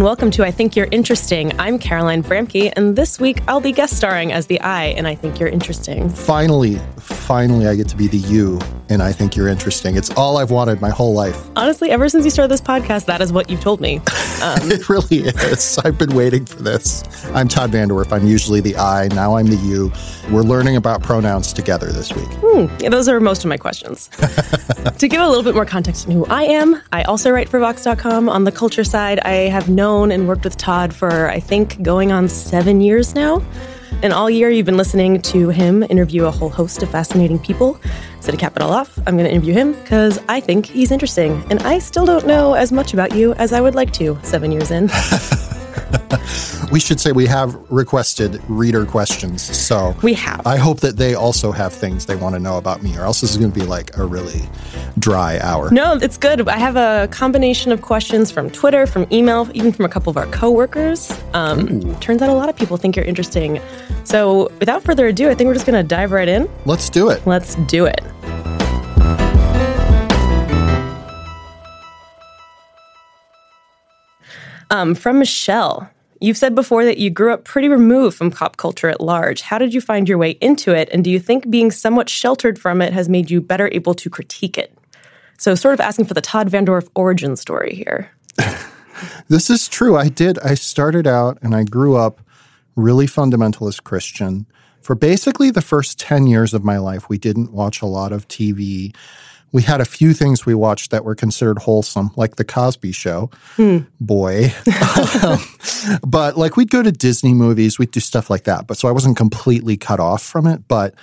and welcome to I Think You're Interesting. I'm Caroline Framke, and this week I'll be guest starring as the I in I Think You're Interesting. Finally, finally, I get to be the you, and I think you're interesting. It's all I've wanted my whole life. Honestly, ever since you started this podcast, that is what you've told me. Um, it really is. I've been waiting for this. I'm Todd VanDerWerff. I'm usually the I. Now I'm the you. We're learning about pronouns together this week. Hmm, yeah, those are most of my questions. to give a little bit more context on who I am, I also write for Vox.com. On the culture side, I have known and worked with Todd for, I think, going on seven years now. And all year, you've been listening to him interview a whole host of fascinating people. So, to cap it all off, I'm going to interview him because I think he's interesting. And I still don't know as much about you as I would like to seven years in. we should say we have requested reader questions. So we have. I hope that they also have things they want to know about me, or else this is going to be like a really dry hour. No, it's good. I have a combination of questions from Twitter, from email, even from a couple of our coworkers. Um, turns out a lot of people think you're interesting. So without further ado, I think we're just going to dive right in. Let's do it. Let's do it. Um, from Michelle. You've said before that you grew up pretty removed from pop culture at large. How did you find your way into it? And do you think being somewhat sheltered from it has made you better able to critique it? So, sort of asking for the Todd VanDerWerff origin story here. this is true. I did. I started out and I grew up really fundamentalist Christian. For basically the first 10 years of my life, we didn't watch a lot of TV we had a few things we watched that were considered wholesome, like The Cosby Show. Hmm. Boy. um, but like we'd go to Disney movies, we'd do stuff like that. But so I wasn't completely cut off from it. But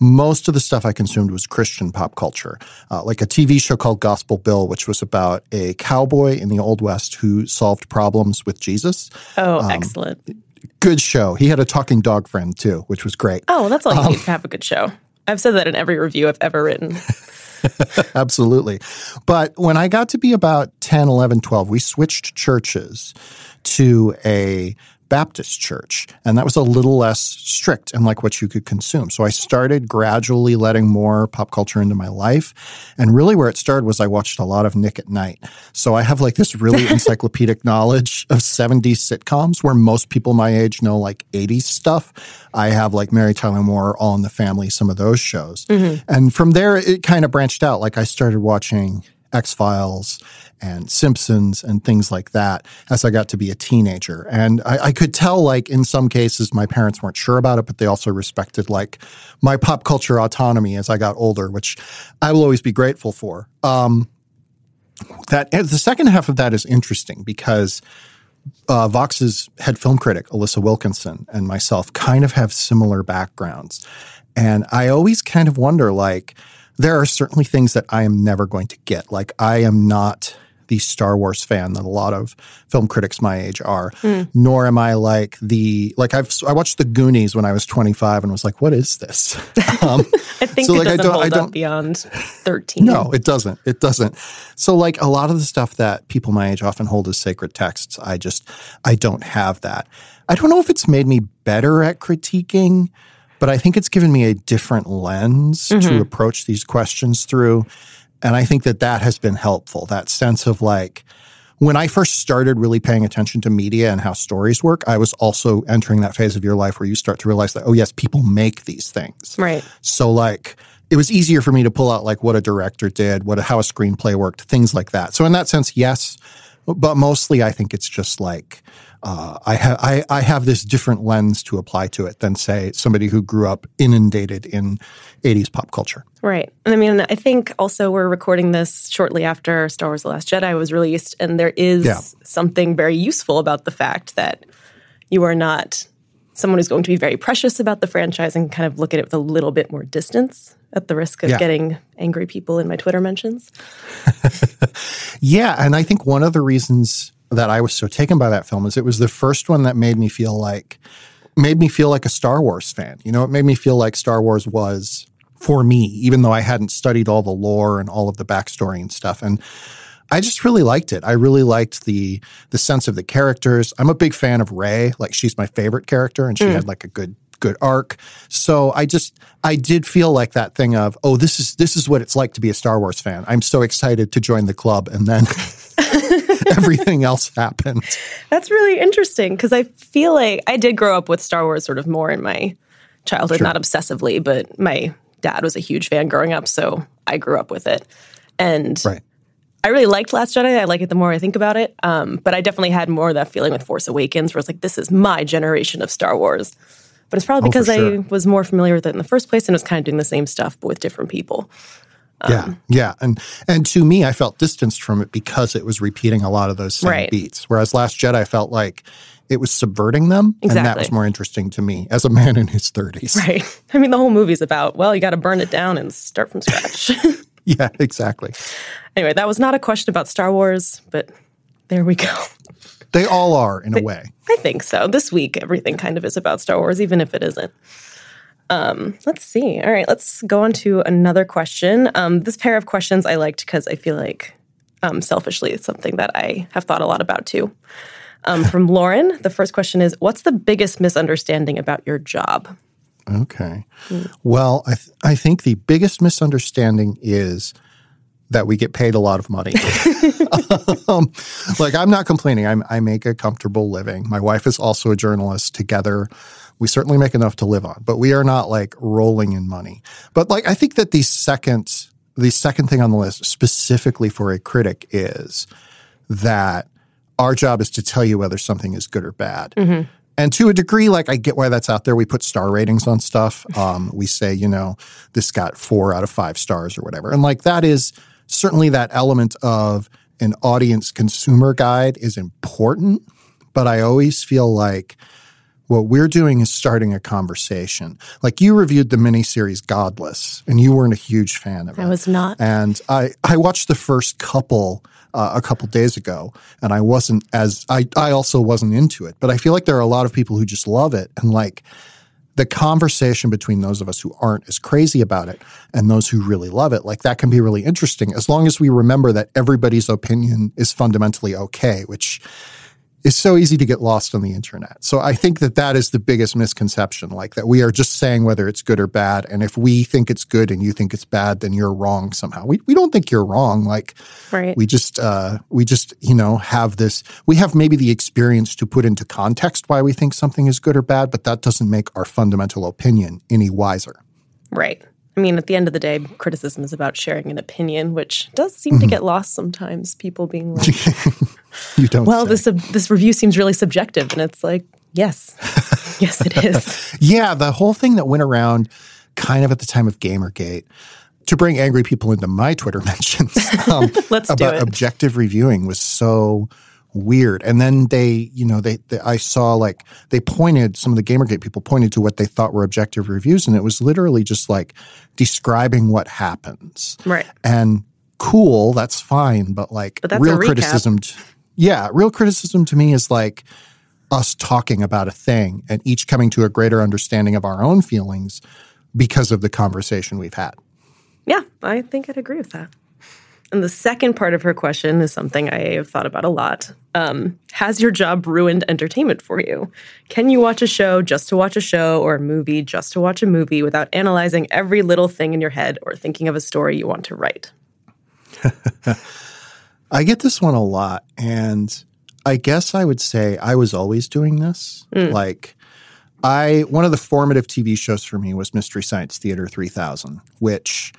most of the stuff I consumed was Christian pop culture, uh, like a TV show called Gospel Bill, which was about a cowboy in the Old West who solved problems with Jesus. Oh, um, excellent. Good show. He had a talking dog friend too, which was great. Oh, that's all you um, need to have a good show. I've said that in every review I've ever written. Absolutely. But when I got to be about 10, 11, 12, we switched churches to a Baptist church. And that was a little less strict and like what you could consume. So I started gradually letting more pop culture into my life. And really where it started was I watched a lot of Nick at Night. So I have like this really encyclopedic knowledge of 70s sitcoms where most people my age know like 80s stuff. I have like Mary Tyler Moore, All in the Family, some of those shows. Mm-hmm. And from there, it kind of branched out. Like I started watching X Files and Simpsons and things like that as I got to be a teenager. And I, I, could tell, like, in some cases, my parents weren't sure about it, but they also respected, like, my pop culture autonomy as I got older, which I will always be grateful for. Um, that the second half of that is interesting because uh, Vox's head film critic, Alissa Wilkinson, and myself kind of have similar backgrounds. And I always kind of wonder, like, there are certainly things that I am never going to get. Like, I am not the Star Wars fan that a lot of film critics my age are. Mm. Nor am I like the like I've I watched the Goonies when I was 25 and was like, what is this? Um, I think so it like, doesn't I don't, hold I don't, up beyond 13. No, it doesn't. It doesn't. So like a lot of the stuff that people my age often hold as sacred texts, I just I don't have that. I don't know if it's made me better at critiquing but I think it's given me a different lens mm-hmm. to approach these questions through. And I think that that has been helpful. That sense of like, when I first started really paying attention to media and how stories work, I was also entering that phase of your life where you start to realize that, oh, yes, people make these things. Right. So, like, it was easier for me to pull out like what a director did, what a, how a screenplay worked, things like that. So, in that sense, yes. But mostly, I think it's just like uh, I, ha- I, I have this different lens to apply to it than say somebody who grew up inundated in 80s pop culture. Right. And I mean, I think also we're recording this shortly after Star Wars The Last Jedi was released, and there is yeah. something very useful about the fact that you are not someone who's going to be very precious about the franchise and kind of look at it with a little bit more distance at the risk of yeah. getting angry people in my Twitter mentions. yeah. And I think one of the reasons that I was so taken by that film is it was the first one that made me feel like made me feel like a Star Wars fan. You know, it made me feel like Star Wars was for me, even though I hadn't studied all the lore and all of the backstory and stuff. And I just really liked it. I really liked the the sense of the characters. I'm a big fan of Rey. Like she's my favorite character, and she mm. had like a good good arc. So I just I did feel like that thing of oh this is this is what it's like to be a Star Wars fan. I'm so excited to join the club, and then everything else happened. That's really interesting because I feel like I did grow up with Star Wars sort of more in my childhood, Sure. not obsessively, but my dad was a huge fan growing up, so I grew up with it. And Right. I really liked Last Jedi. I like it the more I think about it. Um, but I definitely had more of that feeling with Force Awakens, where it's like, this is my generation of Star Wars. But it's probably Oh, because I was more familiar with it in the first place and was kind of doing the same stuff, but with different people. Yeah, Um, yeah, and and to me, I felt distanced from it because it was repeating a lot of those same Right. beats. Whereas Last Jedi felt like it was subverting them, and that was more interesting to me as a man in his thirties. Right. I mean, the whole movie's about, well, you got to burn it down and start from scratch. Yeah, exactly. anyway, that was not a question about Star Wars, but there we go. They all are in a way. I think so. This week, everything kind of is about Star Wars, even if it isn't. Um, let's see. All right, let's go on to another question. Um, this pair of questions I liked because I feel like, um, selfishly, it's something that I have thought a lot about too. Um, from Lauren, the first question is What's the biggest misunderstanding about your job? Okay. Well, I th- I think the biggest misunderstanding is that we get paid a lot of money. um, like I'm not complaining. I'm, I make a comfortable living. My wife is also a journalist. Together, we certainly make enough to live on. But we are not like rolling in money. But like I think that the second the second thing on the list, specifically for a critic, is that our job is to tell you whether something is good or bad. And to a degree, like I get why that's out there. We put star ratings on stuff. Um, we say, you know, this got four out of five stars or whatever. And like that is certainly that element of an audience consumer guide is important. But I always feel like what we're doing is starting a conversation. Like you reviewed the miniseries Godless, and you weren't a huge fan of it. I was not. And I, I watched the first couple uh, a couple days ago, and I wasn't as I, I also wasn't into it. But I feel like there are a lot of people who just love it, and like the conversation between those of us who aren't as crazy about it and those who really love it, like that can be really interesting as long as we remember that everybody's opinion is fundamentally okay, which is so easy to get lost on the internet. So I think that that is the biggest misconception, like that we are just saying whether it's good or bad. And if we think it's good and you think it's bad, then you're wrong somehow. We, we don't think you're wrong. Like Right. we just, uh, we just, you know, have this, we have maybe the experience to put into context why we think something is good or bad, but that doesn't make our fundamental opinion any wiser. Right. I mean, at the end of the day, criticism is about sharing an opinion, which does seem to get lost sometimes. People being like, You don't well, say. this sub- this review seems really subjective, and it's like, yes, yes, it is. Yeah, the whole thing that went around kind of at the time of Gamergate to bring angry people into my Twitter mentions um, Let's do about objective reviewing was so weird. And then they, you know, they, they I saw like they pointed some of the Gamergate people pointed to what they thought were objective reviews, and it was literally just like describing what happens. Right. And cool, that's fine, but like But real criticism. t- yeah, real criticism to me is like us talking about a thing and each coming to a greater understanding of our own feelings because of the conversation we've had. Yeah, I think I'd agree with that. And the second part of her question is something I have thought about a lot. Um, has your job ruined entertainment for you? Can you watch a show just to watch a show or a movie just to watch a movie without analyzing every little thing in your head or thinking of a story you want to write? I get this one a lot, and I guess I would say I was always doing this. Like, I one of the formative TV shows for me was Mystery Science Theater 3000, which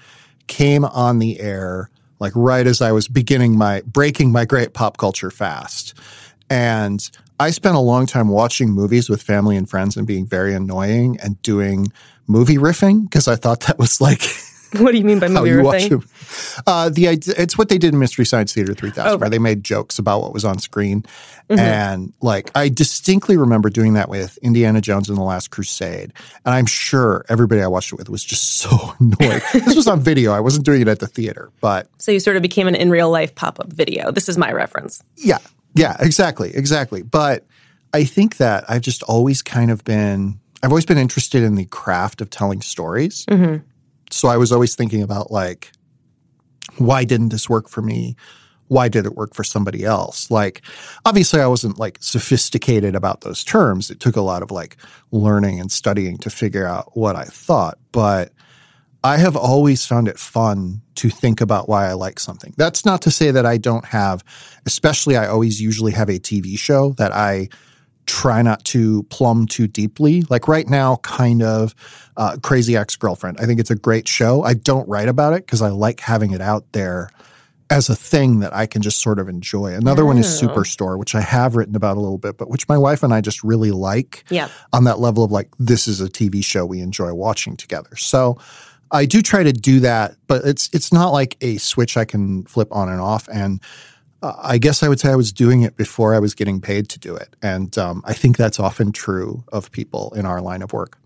came on the air like right as I was beginning my breaking my great pop culture fast. And I spent a long time watching movies with family and friends and being very annoying and doing movie riffing because I thought that was like What do you mean by how movie you watch them. Uh, the idea, it's what they did in Mystery Science Theater 3000, Oh, where they made jokes about what was on screen. Mm-hmm. And like, I distinctly remember doing that with Indiana Jones and the Last Crusade. And I'm sure everybody I watched it with was just so annoyed. this was on video. I wasn't doing it at the theater, but So you sort of became an in real life pop up video. This is my reference. yeah, yeah, exactly, exactly. But I think that I've just always kind of been, I've always been interested in the craft of telling stories. So I was always thinking about like, why didn't this work for me? Why did it work for somebody else? Like, obviously, I wasn't like sophisticated about those terms. It took a lot of like learning and studying to figure out what I thought. But I have always found it fun to think about why I like something. That's not to say that I don't have, especially, I always usually have a TV show that I try not to plumb too deeply. Like right now, kind of uh, Crazy Ex Girlfriend. I think it's a great show. I don't write about it because I like having it out there as a thing that I can just sort of enjoy. Another one is. Superstore, which I have written about a little bit, but which my wife and I just really like Yeah. on that level of like, this is a TV show we enjoy watching together. So I do try to do that, but it's it's not like a switch I can flip on and off. And uh, I guess I would say I was doing it before I was getting paid to do it. And um, I think that's often true of people in our line of work.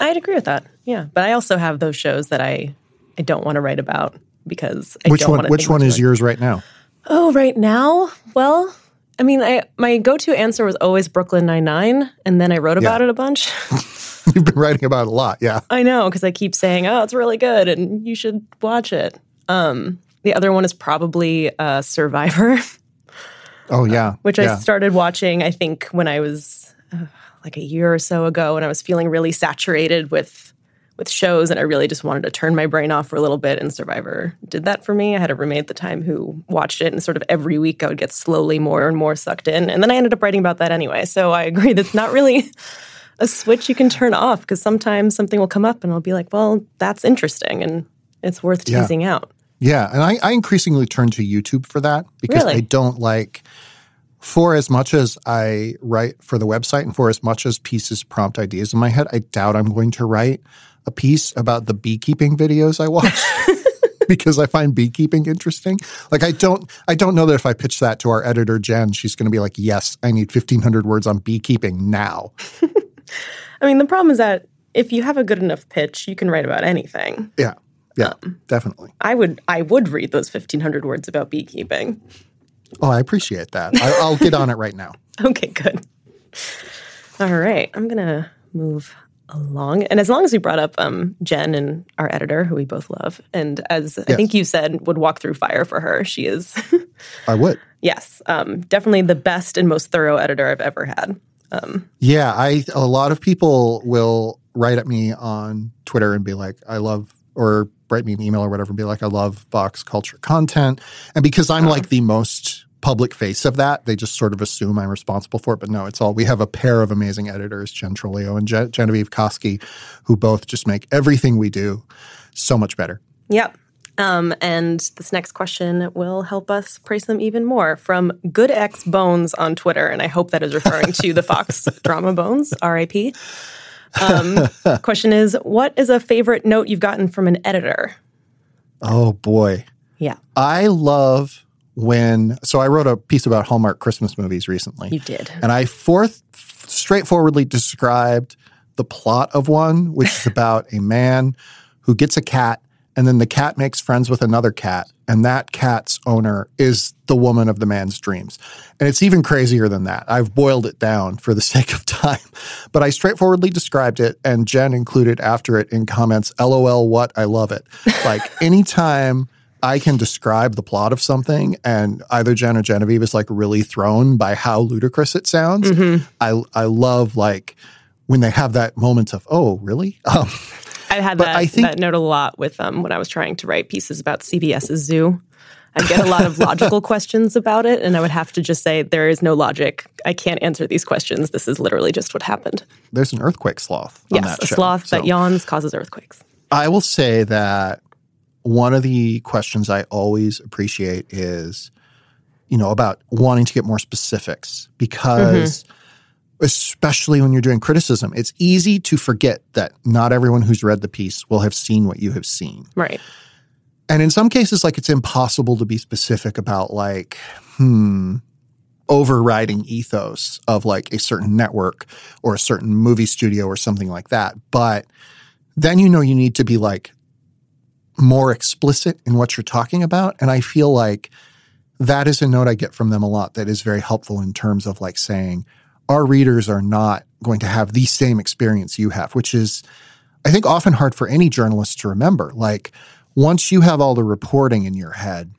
I'd agree with that. Yeah. But I also have those shows that I, I don't want to write about because I which don't one? Which think one is it. yours right now? Oh, right now? Well, I mean, I my go-to answer was always Brooklyn Nine-Nine, and then I wrote about Yeah. it a bunch. You've been writing about it a lot, yeah. I know because I keep saying, "Oh, it's really good, and you should watch it." Um, the other one is probably uh, Survivor, Oh yeah, which yeah. I started watching. I think when I was uh, like a year or so ago, and I was feeling really saturated with with shows, and I really just wanted to turn my brain off for a little bit. And Survivor did that for me. I had a roommate at the time who watched it, and sort of every week I would get slowly more and more sucked in. And then I ended up writing about that anyway. So I agree that's not really a switch you can turn off because sometimes something will come up, and I'll be like, "Well, that's interesting," and it's worth Yeah. teasing out. Yeah, and I, I increasingly turn to YouTube for that because Really? I don't like, for as much as I write for the website and for as much as pieces prompt ideas in my head, I doubt I'm going to write a piece about the beekeeping videos I watch because I find beekeeping interesting. Like I don't, I don't know that if I pitch that to our editor Jen, she's going to be like, "Yes, I need 1,500 words on beekeeping now." I mean, the problem is that if you have a good enough pitch, you can write about anything. Yeah, yeah, Um, definitely. I would I would read those fifteen hundred words about beekeeping. Oh, I appreciate that. I, I'll get on it right now. Okay, good. All right, I'm gonna move along, and as long as we brought up um, Jen and our editor, who we both love, and as I think you said, would walk through fire for her. She is, I would. yes, um, definitely the best and most thorough editor I've ever had. Yeah, I a lot of people will write at me on Twitter and be like, "I love," or write me an email or whatever and be like, "I love Vox culture content," and because I'm like the most public face of that, they just sort of assume I'm responsible for it. But no, it's all we have a pair of amazing editors, Jen Trolio and Je- Genevieve Koski, who both just make everything we do so much better. Yep. Um, and this next question will help us praise them even more from Good X Bones on Twitter, and I hope that is referring to the Fox drama Bones, R.I.P. Um, question is, what is a favorite note you've gotten from an editor? Oh boy. Yeah, I love when so I wrote a piece about Hallmark Christmas movies recently. you did. And I forth straightforwardly described the plot of one, which is about a man who gets a cat, and then the cat makes friends with another cat, and that cat's owner is the woman of the man's dreams. And it's even crazier than that. I've boiled it down for the sake of time, but I straightforwardly described it, and Jen included after it in comments, LOL, what? I love it. Like anytime. I can describe the plot of something, and either Jen or Genevieve is like really thrown by how ludicrous it sounds. I I love like when they have that moment of oh really um, I had but that, I think- that note a lot with um, when I was trying to write pieces about CBS's zoo. I'd get a lot of logical questions about it, and I would have to just say, there is no logic. I can't answer these questions. This is literally just what happened. there's an earthquake sloth on Yes, a show. sloth that yawns causes earthquakes. I will say that one of the questions I always appreciate is you know about wanting to get more specifics because especially when you're doing criticism it's easy to forget that not everyone who's read the piece will have seen what you have seen Right. And in some cases, like it's impossible to be specific about like, hmm, overriding ethos of like a certain network or a certain movie studio or something like that. But then you know you need to be like more explicit in what you're talking about. And I feel like that is a note I get from them a lot that is very helpful in terms of like saying, our readers are not going to have the same experience you have, which is, I think, often hard for any journalist to remember. Like, once you have all the reporting in your head,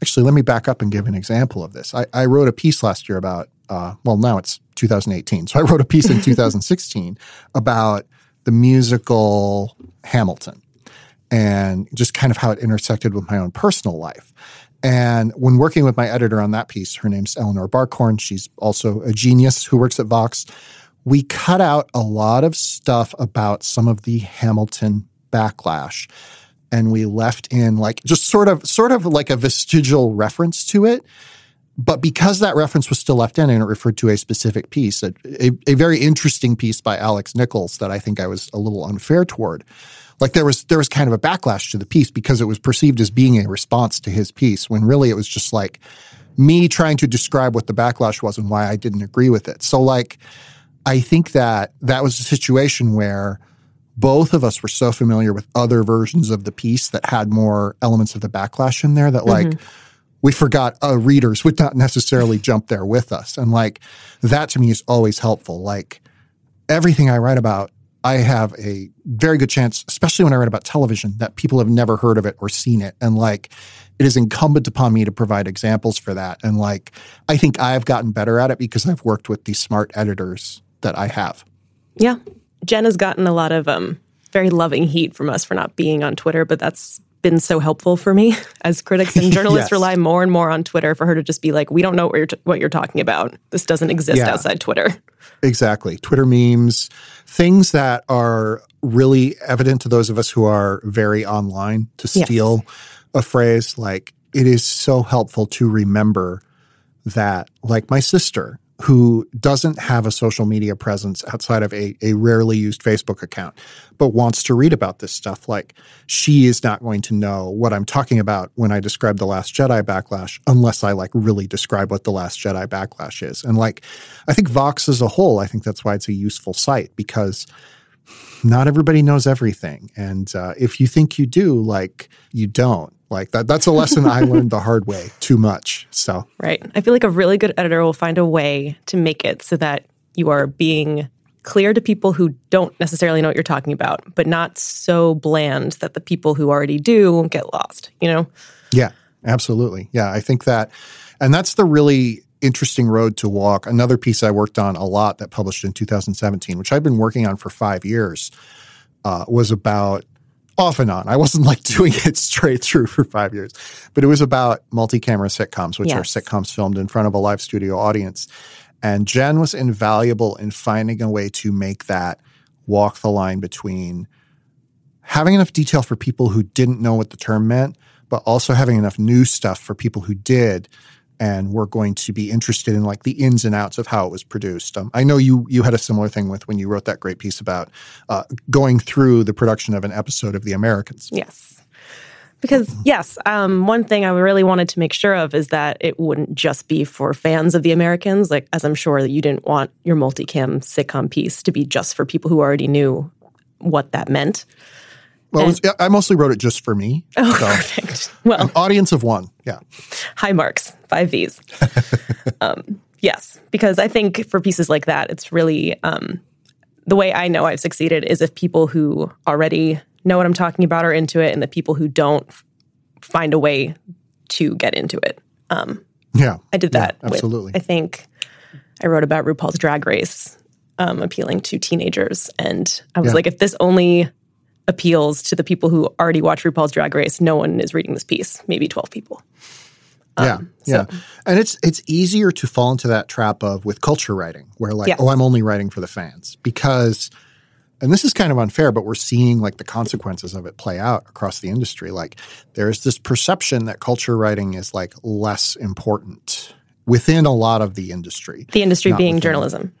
actually, let me back up and give an example of this. I, I wrote a piece last year about, uh, well, now it's 2018. So I wrote a piece in 2016 about the musical Hamilton. and just kind of how it intersected with my own personal life. And when working with my editor on that piece, her name's Eleanor Barkhorn. She's also a genius who works at Vox. We cut out a lot of stuff about some of the Hamilton backlash and we left in like just sort of sort of like a vestigial reference to it but because that reference was still left in and it referred to a specific piece a, a, a, very interesting piece by alex nichols that i think i was a little unfair toward like there was there was kind of a backlash to the piece because it was perceived as being a response to his piece when really it was just like me trying to describe what the backlash was and why i didn't agree with it. So like i think that that was a situation where both of us were so familiar with other versions of the piece that had more elements of the backlash in there that like mm-hmm. we forgot uh, readers would not necessarily jump there with us. And like that to me is always helpful. Like everything i write about i have a very good chance especially when i write about television that people have never heard of it or seen it. And like it is incumbent upon me to provide examples for that. And like i think i've gotten better at it because i've worked with these smart editors that i have. Yeah. Jen has gotten a lot of um, very loving heat from us for not being on Twitter, but that's been so helpful for me as critics and journalists yes. rely more and more on Twitter for her to just be like, we don't know what you're, t- what you're talking about. This doesn't exist yeah. outside Twitter. Exactly. Twitter memes, things that are really evident to those of us who are very online to steal yes. a phrase. Like, it is so helpful to remember that, like my sister, who doesn't have a social media presence outside of a, a rarely used Facebook account, but wants to read about this stuff. Like, she is not going to know what I'm talking about when I describe The Last Jedi Backlash unless I like really describe what The Last Jedi Backlash is. And like, I think Vox as a whole, I think that's why it's a useful site because not everybody knows everything. And uh, if you think you do, like, you don't. Like that that's a lesson I learned the hard way too much. So Right. I feel like a really good editor will find a way to make it so that you are being clear to people who don't necessarily know what you're talking about, but not so bland that the people who already do won't get lost, you know? Yeah, absolutely. Yeah, I think that and that's the really interesting road to walk. Another piece I worked on a lot that published in 2017, which I've been working on for five years, uh, was about off and on. I wasn't like doing it straight through for five years, but it was about multi-camera sitcoms, which yes. are sitcoms filmed in front of a live studio audience. And Jen was invaluable in finding a way to make that walk the line between having enough detail for people who didn't know what the term meant, but also having enough new stuff for people who did and we're going to be interested in like the ins and outs of how it was produced. Um, I know you you had a similar thing with when you wrote that great piece about uh, going through the production of an episode of The Americans. Yes. Because yes, um, one thing I really wanted to make sure of is that it wouldn't just be for fans of The Americans. Like, as I'm sure that you didn't want your multicam sitcom piece to be just for people who already knew what that meant. Well, was, I mostly wrote it just for me. Oh, so perfect. Well, an audience of one. Yeah. High marks, five V's. um, yes, because I think for pieces like that, it's really um, the way I know I've succeeded is if people who already know what I'm talking about are into it, and the people who don't find a way to get into it. Um, yeah, I did that. Yeah, absolutely. With, I think I wrote about RuPaul's Drag Race um, appealing to teenagers, and I was yeah. like, if this only appeals to the people who already watch RuPaul's Drag Race. No one is reading this piece, maybe 12 people. Um, yeah, yeah, and it's it's easier to fall into that trap of with culture writing, where like, yes. oh, I'm only writing for the fans because, and this is kind of unfair, but we're seeing like the consequences of it play out across the industry. Like, there's this perception that culture writing is like less important within a lot of the industry. The industry being within, journalism.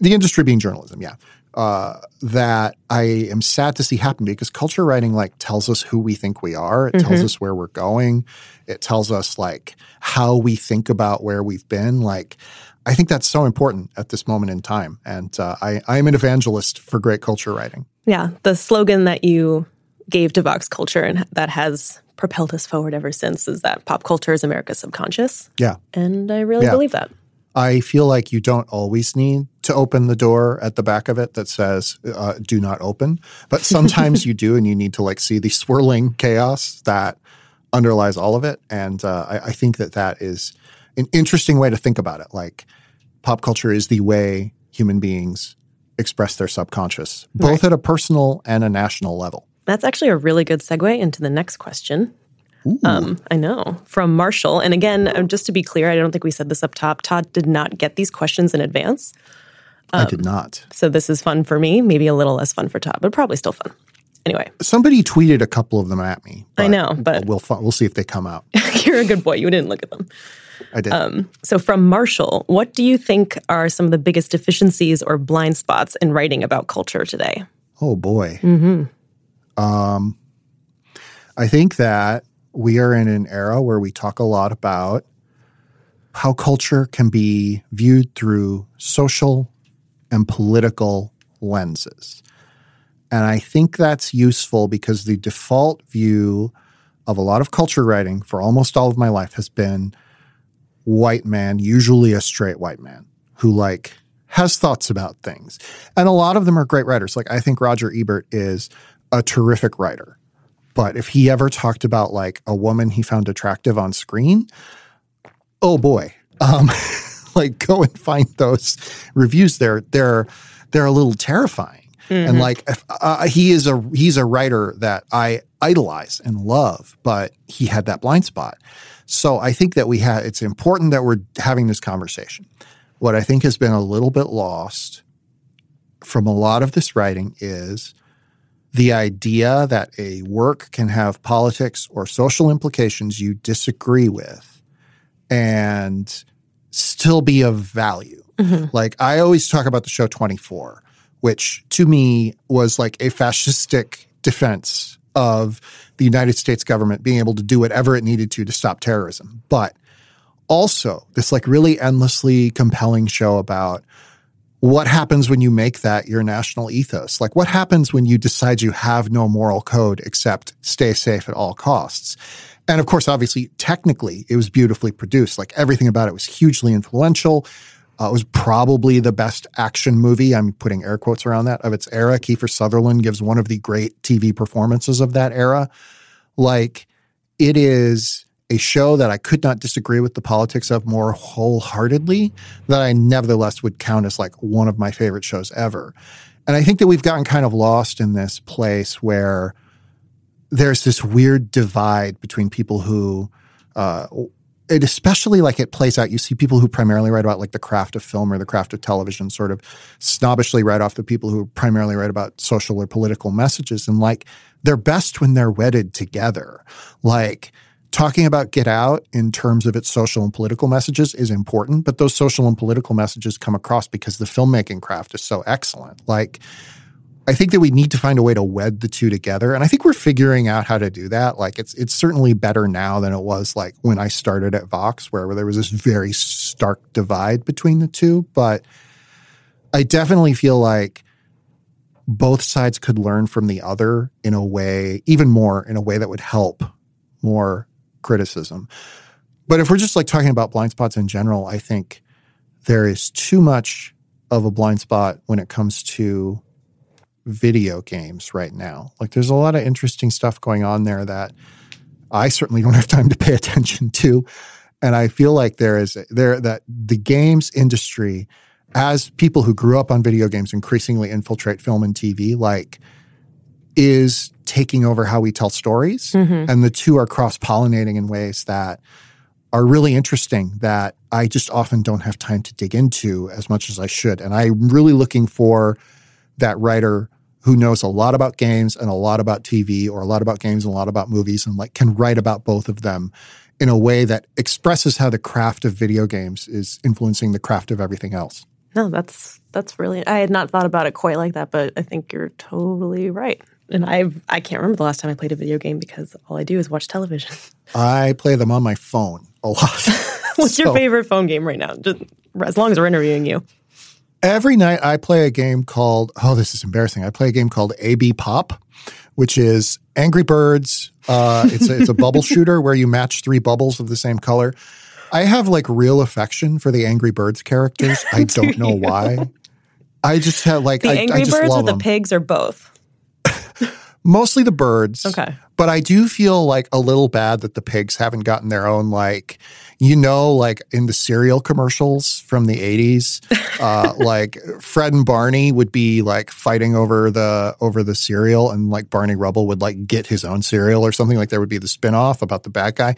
The industry being journalism, yeah uh, that I am sad to see happen because culture writing like tells us who we think we are. It mm-hmm. tells us where we're going. It tells us like how we think about where we've been. Like I think that's so important at this moment in time. And uh, I, I am an evangelist for great culture writing. Yeah, the slogan that you gave to Vox Culture and that has propelled us forward ever since is that pop culture is America's subconscious. Yeah, and I really yeah. believe that. I feel like you don't always need to open the door at the back of it that says uh, "Do not open," but sometimes you do, and you need to like see the swirling chaos that underlies all of it. And uh, I, I think that that is an interesting way to think about it. Like pop culture is the way human beings express their subconscious, both right. at a personal and a national level. That's actually a really good segue into the next question. Um, I know from Marshall. And again, um, just to be clear, I don't think we said this up top. Todd did not get these questions in advance. I did not. So this is fun for me, maybe a little less fun for Todd, but probably still fun. Anyway, Somebody tweeted a couple of them at me. I know, but- we'll we'll see if they come out. you're a good boy. You didn't look at them. I did. So, from Marshall, what do you think are some of the biggest deficiencies or blind spots in writing about culture today? Oh boy. Um, I think that we are in an era where we talk a lot about how culture can be viewed through social and political lenses. And I think that's useful because the default view of a lot of culture writing for almost all of my life has been white man, usually a straight white man, who like has thoughts about things. And a lot of them are great writers. Like I think Roger Ebert is a terrific writer. But if he ever talked about like a woman he found attractive on screen, oh boy. Um like go and find those reviews they're they're they're a little terrifying. And like if, uh, he is a he's a writer that I idolize and love, but he had that blind spot. So I think that we have it's important that we're having this conversation. What I think has been a little bit lost from a lot of this writing is the idea that a work can have politics or social implications you disagree with and still be of value. Mm-hmm. Like I always talk about the show 24, which to me was like a fascistic defense of the United States government being able to do whatever it needed to to stop terrorism. But also this like really endlessly compelling show about what happens when you make that your national ethos? Like, what happens when you decide you have no moral code except stay safe at all costs? And of course, obviously, technically, it was beautifully produced. Like, everything about it was hugely influential. Uh, it was probably the best action movie. I'm putting air quotes around that of its era. Kiefer Sutherland gives one of the great TV performances of that era. Like, it is a show that I could not disagree with the politics of more wholeheartedly, that I nevertheless would count as like one of my favorite shows ever. And I think that we've gotten kind of lost in this place where there's this weird divide between people who, uh, it especially like it plays out. You see people who primarily write about like the craft of film or the craft of television, sort of snobbishly write off the people who primarily write about social or political messages. And like they're best when they're wedded together. Like talking about Get Out in terms of its social and political messages is important, but those social and political messages come across because the filmmaking craft is so excellent. Like, I think that we need to find a way to wed the two together, and I think we're figuring out how to do that. Like, it's it's certainly better now than it was like when I started at Vox, where there was this very stark divide between the two. But I definitely feel like both sides could learn from the other in a way, even more in a way that would help more criticism. But if we're just like talking about blind spots in general, I think there is too much of a blind spot when it comes to video games right now. Like there's a lot of interesting stuff going on there that I certainly don't have time to pay attention to. And I feel like there is there that the games industry as people who grew up on video games increasingly infiltrate film and TV like is taking over how we tell stories mm-hmm. and the two are cross-pollinating in ways that are really interesting that I just often don't have time to dig into as much as I should. And I'm really looking for that writer who knows a lot about games and a lot about TV or a lot about games and a lot about movies and like can write about both of them in a way that expresses how the craft of video games is influencing the craft of everything else. No, that's that's really. I had not thought about it quite like that, but I think you're totally right. And I I can't remember the last time I played a video game because all I do is watch television. I play them on my phone a lot. What's your favorite phone game right now? Just as long as we're interviewing you. Every night I play a game called, oh, this is embarrassing. I play a game called AB Pop, which is Angry Birds. Uh, it's, a, it's a bubble shooter where you match three bubbles of the same color. I have like real affection for the Angry Birds characters. I don't know why. I just have like, The I, Angry I just Birds or the them. pigs or both? Mostly the birds. Okay. But I do feel like a little bad that the pigs haven't gotten their own like you know, like in the cereal commercials from the 80s, uh, like Fred and Barney would be like fighting over the over the cereal and like Barney Rubble would like get his own cereal or something like there would be the spinoff about the bad guy.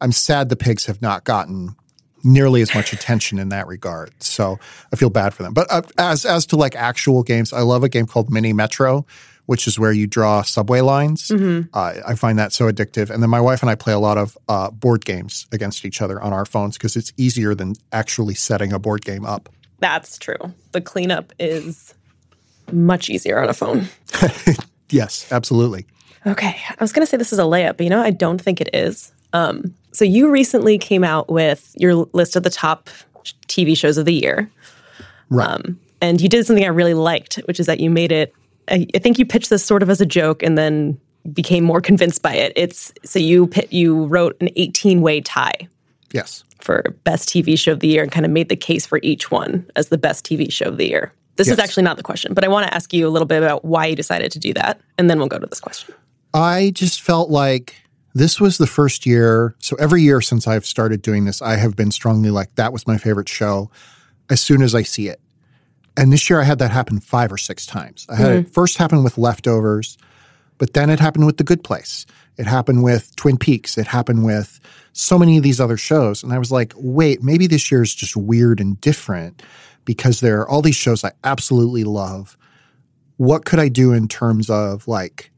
I'm sad the pigs have not gotten nearly as much attention in that regard. So I feel bad for them. But uh, as as to like actual games, I love a game called Mini Metro which is where you draw subway lines. Mm-hmm. Uh, I find that so addictive. And then my wife and I play a lot of uh, board games against each other on our phones because it's easier than actually setting a board game up. That's true. The cleanup is much easier on a phone. yes, absolutely. Okay. I was going to say this is a layup, but you know, I don't think it is. Um, so you recently came out with your list of the top TV shows of the year. Right. Um, and you did something I really liked, which is that you made it I, I think you pitched this sort of as a joke and then became more convinced by it. It's so you you wrote an 18 way tie. Yes. For best TV show of the year and kind of made the case for each one as the best TV show of the year. This yes. is actually not the question, but I want to ask you a little bit about why you decided to do that, and then we'll go to this question. I just felt like this was the first year. So every year since I've started doing this, I have been strongly like, that was my favorite show as soon as I see it. And this year I had that happen five or six times. I had mm-hmm. it first happen with leftovers, but then it happened with The Good Place. It happened with Twin Peaks. It happened with so many of these other shows. And I was like, wait, maybe this year is just weird and different because there are all these shows I absolutely love. What could I do in terms of like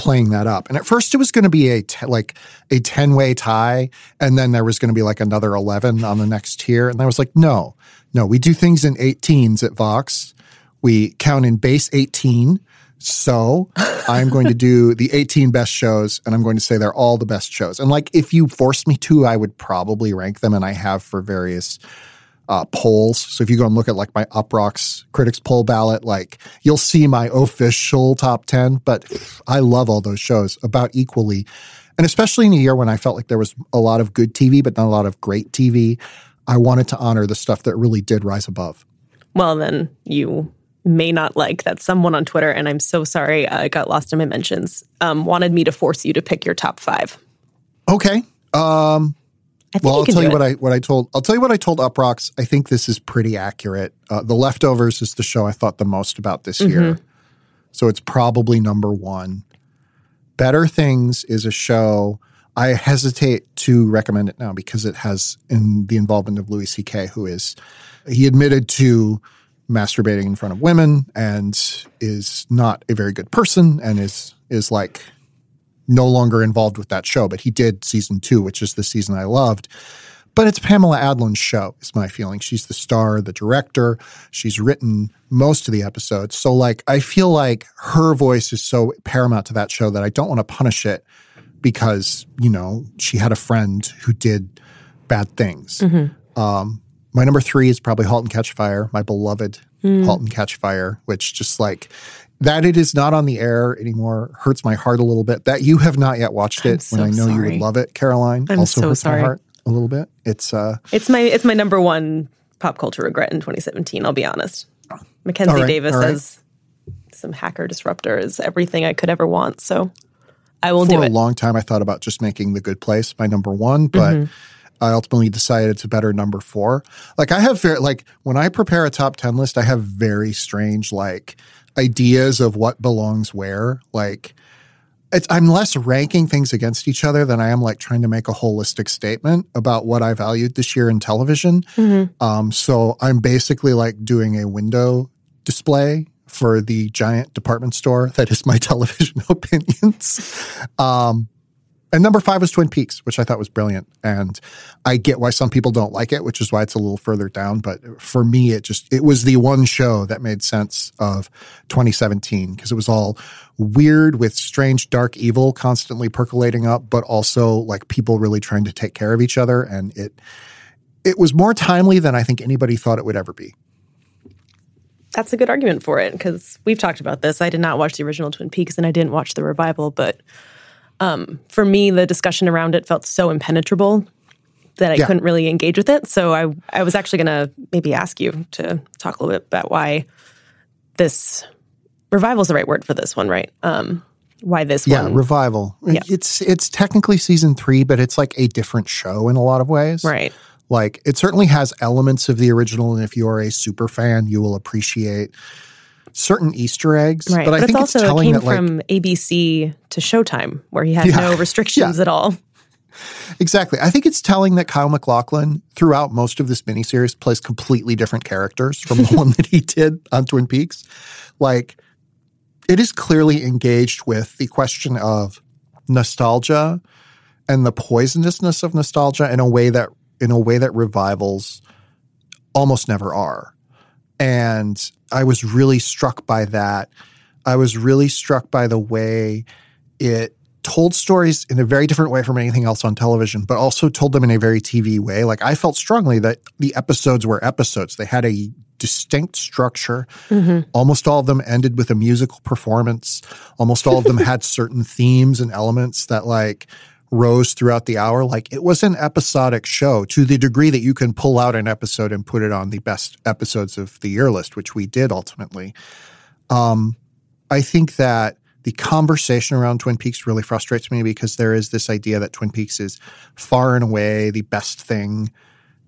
playing that up? And at first it was going to be a t- like a 10 way tie. And then there was going to be like another 11 on the next tier. And I was like, no, no, we do things in 18s at Vox. We count in base 18. So I'm going to do the 18 best shows and I'm going to say they're all the best shows. And like, if you forced me to, I would probably rank them and I have for various uh, polls. So if you go and look at like my Uproxx critics poll ballot, like you'll see my official top 10, but I love all those shows about equally. And especially in a year when I felt like there was a lot of good TV, but not a lot of great TV. I wanted to honor the stuff that really did rise above. Well, then you may not like that someone on Twitter, and I'm so sorry I got lost in my mentions, um, wanted me to force you to pick your top five. Okay. Um, well, I'll tell you it. what I what I told. I'll tell you what I told Uproxx. I think this is pretty accurate. Uh, the Leftovers is the show I thought the most about this mm-hmm. year, so it's probably number one. Better Things is a show I hesitate to recommend it now because it has in the involvement of Louis C.K., who is he admitted to masturbating in front of women and is not a very good person and is is like no longer involved with that show. But he did season two, which is the season I loved. But it's Pamela Adlon's show, is my feeling. She's the star, the director. She's written most of the episodes. So, like, I feel like her voice is so paramount to that show that I don't want to punish it because you know she had a friend who did bad things. Mm-hmm. Um, my number three is probably *Halt and Catch Fire*, my beloved mm. *Halt and Catch Fire*, which just like that it is not on the air anymore hurts my heart a little bit. That you have not yet watched it so when I know sorry. you would love it, Caroline. I'm also so hurts sorry. my heart a little bit. It's uh, it's my it's my number one pop culture regret in 2017. I'll be honest. Mackenzie right, Davis right. as some hacker disruptor is everything I could ever want. So I will For do it. For a long time, I thought about just making The Good Place my number one, but mm-hmm. I ultimately decided it's a better number four. Like I have very like when I prepare a top ten list, I have very strange like ideas of what belongs where. Like it's I'm less ranking things against each other than I am like trying to make a holistic statement about what I valued this year in television. Mm-hmm. Um, so I'm basically like doing a window display for the giant department store that is my television opinions. Um, and number five was Twin Peaks, which I thought was brilliant. And I get why some people don't like it, which is why it's a little further down. But for me, it just, it was the one show that made sense of 2017 because it was all weird with strange, dark evil constantly percolating up, but also like people really trying to take care of each other. And it, it was more timely than I think anybody thought it would ever be that's a good argument for it because we've talked about this. I did not watch the original Twin Peaks and I didn't watch the revival, but um, for me, the discussion around it felt so impenetrable that I yeah. couldn't really engage with it. So I, I was actually going to maybe ask you to talk a little bit about why this revival is the right word for this one, right? Um, why this yeah, one. revival. Yeah. It's it's technically season three, but it's like a different show in a lot of ways. right. Like it certainly has elements of the original, and if you're a super fan, you will appreciate certain Easter eggs. Right. But, I think it's also it came that like from ABC to Showtime, where he had Yeah. no restrictions at all. exactly. I think it's telling that Kyle MacLachlan throughout most of this miniseries plays completely different characters from the one that he did on Twin Peaks. Like it is clearly engaged with the question of nostalgia and the poisonousness of nostalgia in a way that in a way that revivals almost never are. And I was really struck by that. I was really struck by the way it told stories in a very different way from anything else on television, but also told them in a very TV way. Like I felt strongly that the episodes were episodes. They had a distinct structure. Mm-hmm. Almost all of them ended with a musical performance. Almost all of them had certain themes and elements that like rose throughout the hour. Like it was an episodic show to the degree that you can pull out an episode and put it on the best episodes of the year list, which we did ultimately. Um, I think that the conversation around Twin Peaks really frustrates me because there is this idea that Twin Peaks is far and away the best thing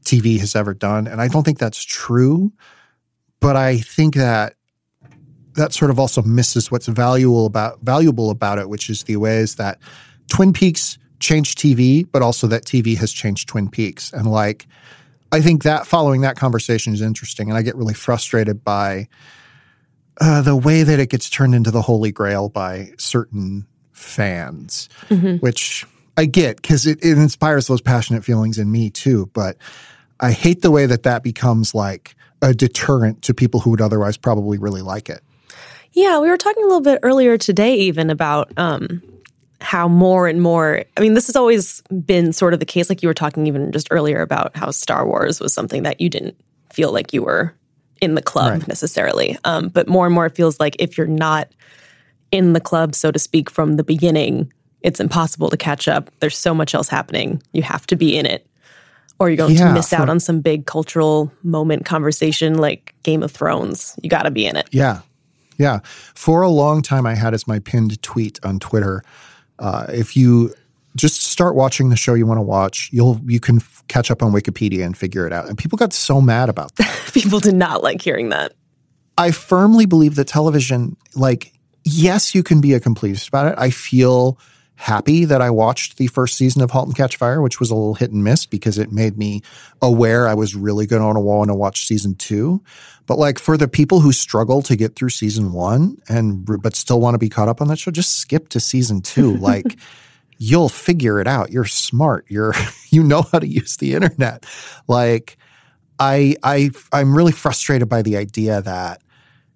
TV has ever done. And I don't think that's true. But I think that that sort of also misses what's valuable about valuable about it, which is the ways that Twin Peaks changed TV, but also that TV has changed Twin Peaks. And like I think that following that conversation is interesting. And I get really frustrated by uh, the way that it gets turned into the holy grail by certain fans, which I get because it, it inspires those passionate feelings in me too. But I hate the way that that becomes like a deterrent to people who would otherwise probably really like it. Yeah, we were talking a little bit earlier today, even about um, how more and more. I mean, this has always been sort of the case. Like you were talking even just earlier about how Star Wars was something that you didn't feel like you were in the club Right. necessarily. Um, but more and more, it feels like if you're not in the club, so to speak, from the beginning, it's impossible to catch up. There's so much else happening. You have to be in it, or you're going Yeah, to miss out for- on some big cultural moment conversation like Game of Thrones. You got to be in it. Yeah. Yeah. For a long time, I had as my pinned tweet on Twitter. Uh, if you just start watching the show you want to watch, you'll you can f- catch up on Wikipedia and figure it out. And people got so mad about that. People did not like hearing that. I firmly believe that television, like, yes, you can be a completist about it. I feel happy that I watched the first season of *Halt and Catch Fire*, which was a little hit and miss because it made me aware I was really going to want to watch season two. But like for the people who struggle to get through season one and but still want to be caught up on that show, just skip to season two. Like you'll figure it out. You're smart. You're you know how to use the internet. Like I I I'm really frustrated by the idea that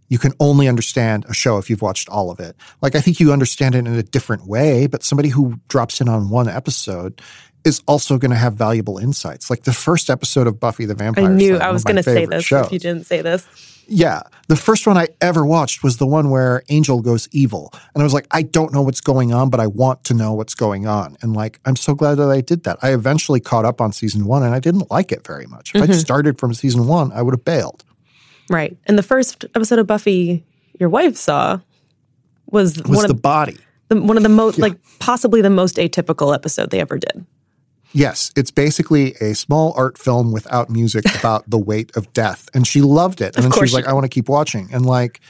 you can only understand a show if you've watched all of it. Like I think you understand it in a different way, but somebody who drops in on one episode is also going to have valuable insights. Like the first episode of Buffy the Vampire I knew Slayer, I was going to say this shows. if you didn't say this. Yeah. The first one I ever watched was the one where Angel goes evil. And I was like, I don't know what's going on, but I want to know what's going on. And like, I'm so glad that I did that. I eventually caught up on season one and I didn't like it very much. If I'd mm-hmm. started from season one, I would have bailed. Right. And the first episode of Buffy your wife saw was, Was one the of body. the one of the most like possibly the most atypical episode they ever did. Yes, it's basically a small art film without music about the weight of death. And she loved it. And then she was like, I want to keep watching. And like,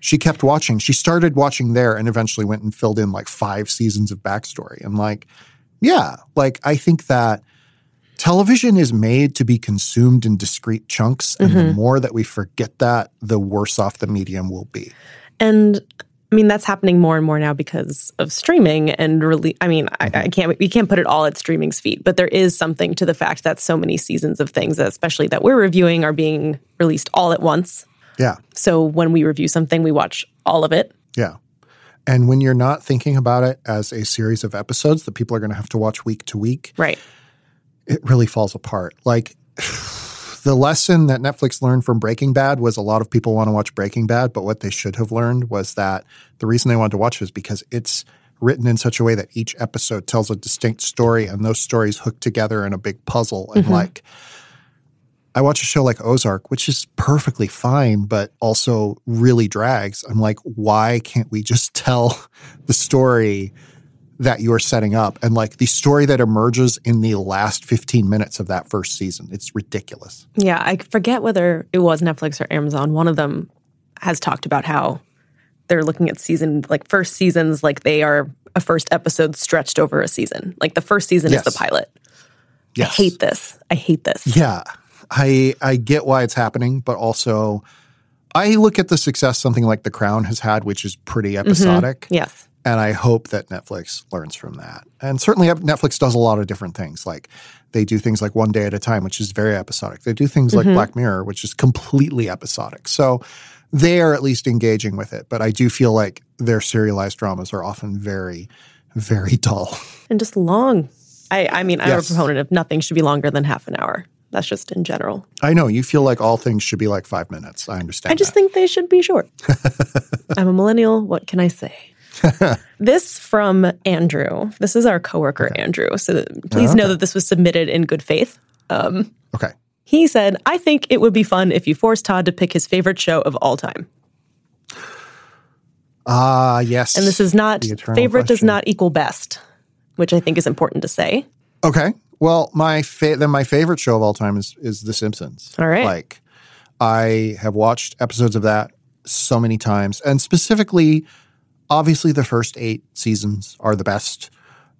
she kept watching. She started watching there and eventually went and filled in like five seasons of backstory. And like, yeah, like I think that television is made to be consumed in discrete chunks. And the more that we forget that, the worse off the medium will be. And I mean that's happening more and more now because of streaming and really I mean I, I can't we can't put it all at streaming's feet, but there is something to the fact that so many seasons of things, especially that we're reviewing, are being released all at once. Yeah. So when we review something, we watch all of it. Yeah. And when you're not thinking about it as a series of episodes that people are going to have to watch week to week, Right. it really falls apart. Like the lesson that Netflix learned from Breaking Bad was a lot of people want to watch Breaking Bad, but what they should have learned was that the reason they wanted to watch it is because it's written in such a way that each episode tells a distinct story and those stories hook together in a big puzzle. And mm-hmm. like I watch a show like Ozark, which is perfectly fine, but also really drags. I'm like, why can't we just tell the story that you're setting up and like the story that emerges in the last 15 minutes of that first season? It's ridiculous. Yeah, I forget whether it was Netflix or Amazon. One of them has talked about how they're looking at season, like first seasons, like they are a first episode stretched over a season. Like the first season Yes. is the pilot. Yes. I hate this. I hate this. Yeah. I I get why it's happening, but also I look at the success something like The Crown has had, which is pretty mm-hmm. episodic. Yes. And I hope that Netflix learns from that. And certainly uh, Netflix does a lot of different things. Like they do things like One Day at a Time, which is very episodic. They do things like mm-hmm. Black Mirror, which is completely episodic. So they are at least engaging with it. But I do feel like their serialized dramas are often very, very dull. And just long. I, I mean, I'm Yes. a proponent of nothing should be longer than half an hour. That's just in general. I know you feel like all things should be like five minutes. I understand. I just that. think they should be short. I'm a millennial. What can I say? this from Andrew. This is our coworker, Andrew. So please know that this was submitted in good faith. okay. He said, I think it would be fun if you forced Todd to pick his favorite show of all time. Ah, yes. And this is not, favorite does not equal best, which I think is important to say. Okay. Well, my fa- then my favorite show of all time is is The Simpsons. All right. Like I have watched episodes of that so many times, and specifically, obviously, the first eight seasons are the best.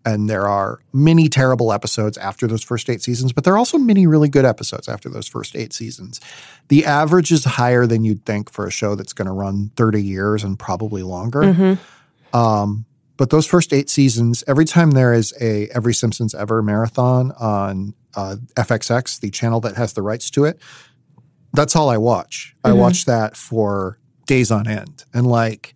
And there are many terrible episodes after those first eight seasons, but there are also many really good episodes after those first eight seasons. The average is higher than you'd think for a show that's going to run 30 years and probably longer. Um, but those first eight seasons, every time there is a Every Simpsons Ever marathon on uh, FXX, the channel that has the rights to it, that's all I watch. I watch that for days on end. And like,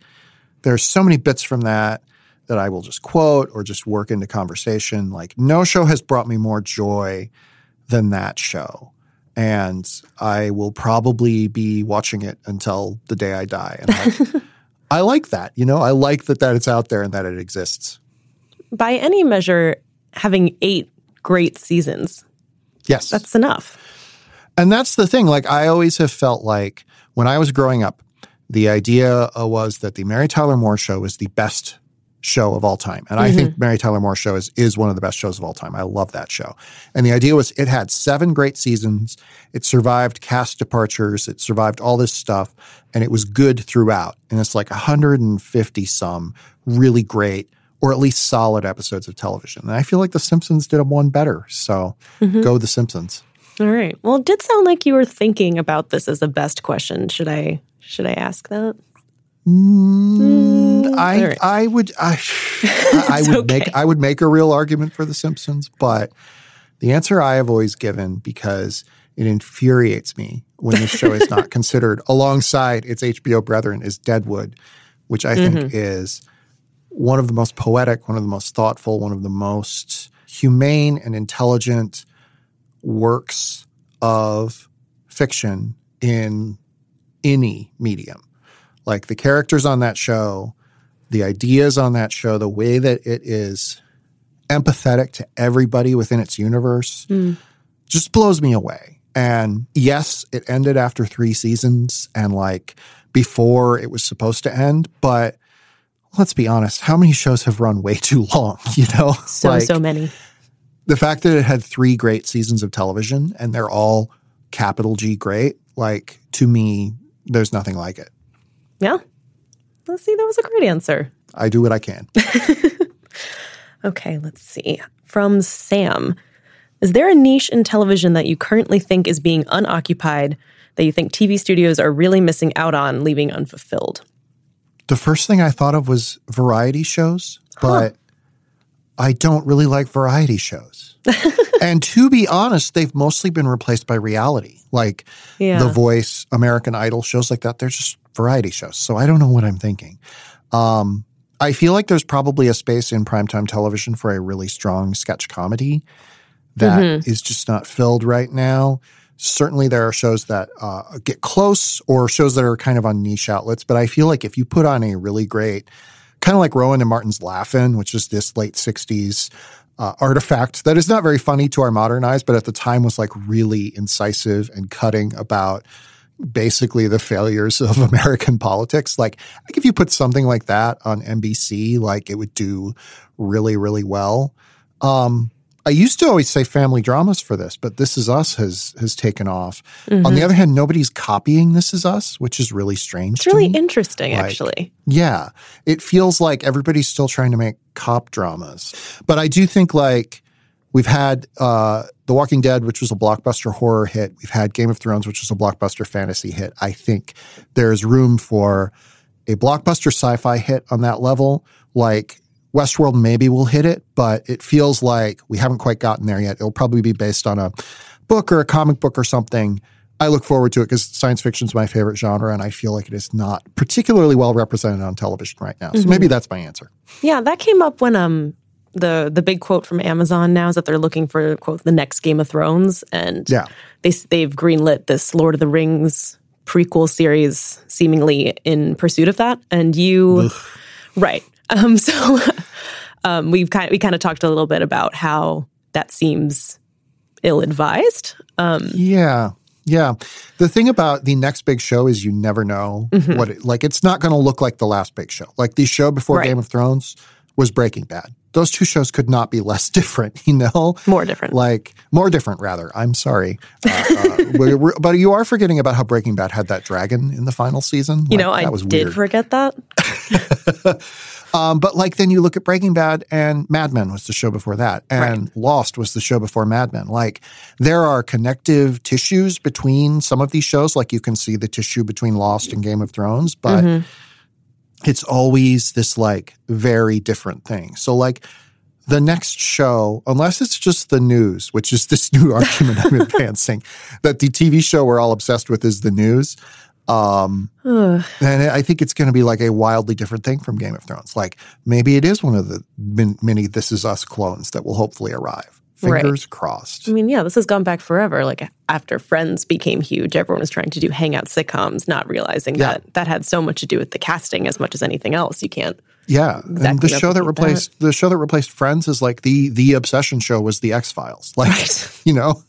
there's so many bits from that that I will just quote or just work into conversation. Like, no show has brought me more joy than that show. And I will probably be watching it until the day I die. And like, I like that. You know, I like that that it's out there and that it exists. By any measure, having eight great seasons, Yes. that's enough. And that's the thing. Like, I always have felt like when I was growing up, the idea uh, was that the Mary Tyler Moore Show was the best show of all time. And I think Mary Tyler Moore Show is, is one of the best shows of all time. I love that show. And the idea was it had seven great seasons, it survived cast departures, it survived all this stuff, and it was good throughout. And it's like 150 some really great or at least solid episodes of television. And I feel like The Simpsons did one better. So go The Simpsons. All right. Well, it did sound like you were thinking about this as a best question. Should I should I ask that? Mm, I all right. I would I, I would okay. make I would make a real argument for The Simpsons, but the answer I have always given because it infuriates me when this show is not considered alongside its HBO brethren is Deadwood, which I Mm-hmm. think is one of the most poetic, one of the most thoughtful, one of the most humane and intelligent works of fiction in any medium. Like the characters on that show, the ideas on that show, the way that it is empathetic to everybody within its universe mm. just blows me away. And yes, it ended after three seasons and like before it was supposed to end, but let's be honest, how many shows have run way too long? You know? So Like, so many. the fact that it had three great seasons of television and they're all capital G great, like to me, there's nothing like it. Yeah. Let's see. That was a great answer. I do what I can. Okay, let's see. From Sam. Is there a niche in television that you currently think is being unoccupied that you think TV studios are really missing out on, leaving unfulfilled? the first thing I thought of was variety shows, but I don't really like variety shows. and to be honest, they've mostly been replaced by reality, like Yeah. The Voice, American Idol, shows like that. They're just variety shows. So I don't know what I'm thinking. Um, I feel like there's probably a space in primetime television for a really strong sketch comedy that is just not filled right now. Certainly, there are shows that uh, get close or shows that are kind of on niche outlets. But I feel like if you put on a really great, kind of like Rowan and Martin's Laugh-In, which is this late 60s uh, artifact that is not very funny to our modern eyes, but at the time was like really incisive and cutting about basically the failures of American politics. Like, like if you put something like that on NBC, like it would do really, really well. Um, I used to always say family dramas for this, but This Is Us has has taken off. Mm-hmm. On the other hand, nobody's copying This Is Us, which is really strange. It's really me. interesting, like, actually. Yeah, it feels like everybody's still trying to make cop dramas, but I do think like we've had uh, The Walking Dead, which was a blockbuster horror hit. We've had Game of Thrones, which was a blockbuster fantasy hit. I think there's room for a blockbuster sci-fi hit on that level, like Westworld maybe will hit it, but it feels like we haven't quite gotten there yet. It'll probably be based on a book or a comic book or something. I look forward to it because science fiction is my favorite genre, and I feel like it is not particularly well represented on television right now. So mm-hmm. maybe that's my answer. Yeah, that came up when um the the big quote from Amazon now is that they're looking for quote the next Game of Thrones, and yeah. they they've greenlit this Lord of the Rings prequel series, seemingly in pursuit of that. And you, Ugh. right? Um, so um, we've kind of, we kind of talked a little bit about how that seems ill advised. Um, yeah. Yeah. The thing about the next big show is you never know mm-hmm. what it like it's not going to look like the last big show. Like the show before right. Game of Thrones was Breaking Bad. Those two shows could not be less different, you know? More different. Like, more different, rather. I'm sorry. Uh, uh, but you are forgetting about how Breaking Bad had that dragon in the final season. You like, know, I did weird. forget that. Um, but like then you look at Breaking Bad and Mad Men was the show before that, and right. Lost was the show before Mad Men. Like there are connective tissues between some of these shows. Like you can see the tissue between Lost and Game of Thrones, but mm-hmm. it's always this like very different thing. So like the next show, unless it's just the news, which is this new argument I'm advancing, that the TV show we're all obsessed with is the news. Um, and I think it's going to be like a wildly different thing from Game of Thrones. Like maybe it is one of the many This Is Us clones that will hopefully arrive. Fingers right. crossed. I mean, yeah, this has gone back forever. Like after Friends became huge, everyone was trying to do hangout sitcoms, not realizing yeah. that that had so much to do with the casting as much as anything else. You can't. Yeah, exactly and the show that replaced that. the show that replaced Friends is like the the obsession show was the X Files. Like right. you know,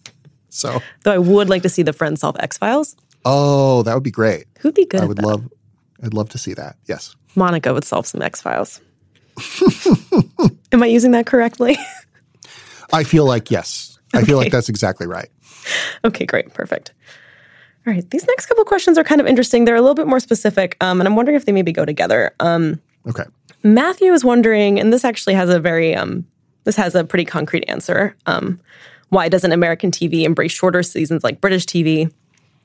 so though I would like to see the Friends solve X Files. Oh, that would be great. Who'd be good? I would that? love. I'd love to see that. Yes. Monica would solve some X Files. Am I using that correctly? I feel like yes. I feel like that's exactly right. Okay, great, perfect. All right, these next couple questions are kind of interesting. They're a little bit more specific, um, and I'm wondering if they maybe go together. Um, okay. Matthew is wondering, and this actually has a very um, this has a pretty concrete answer. Um, why doesn't American TV embrace shorter seasons like British TV?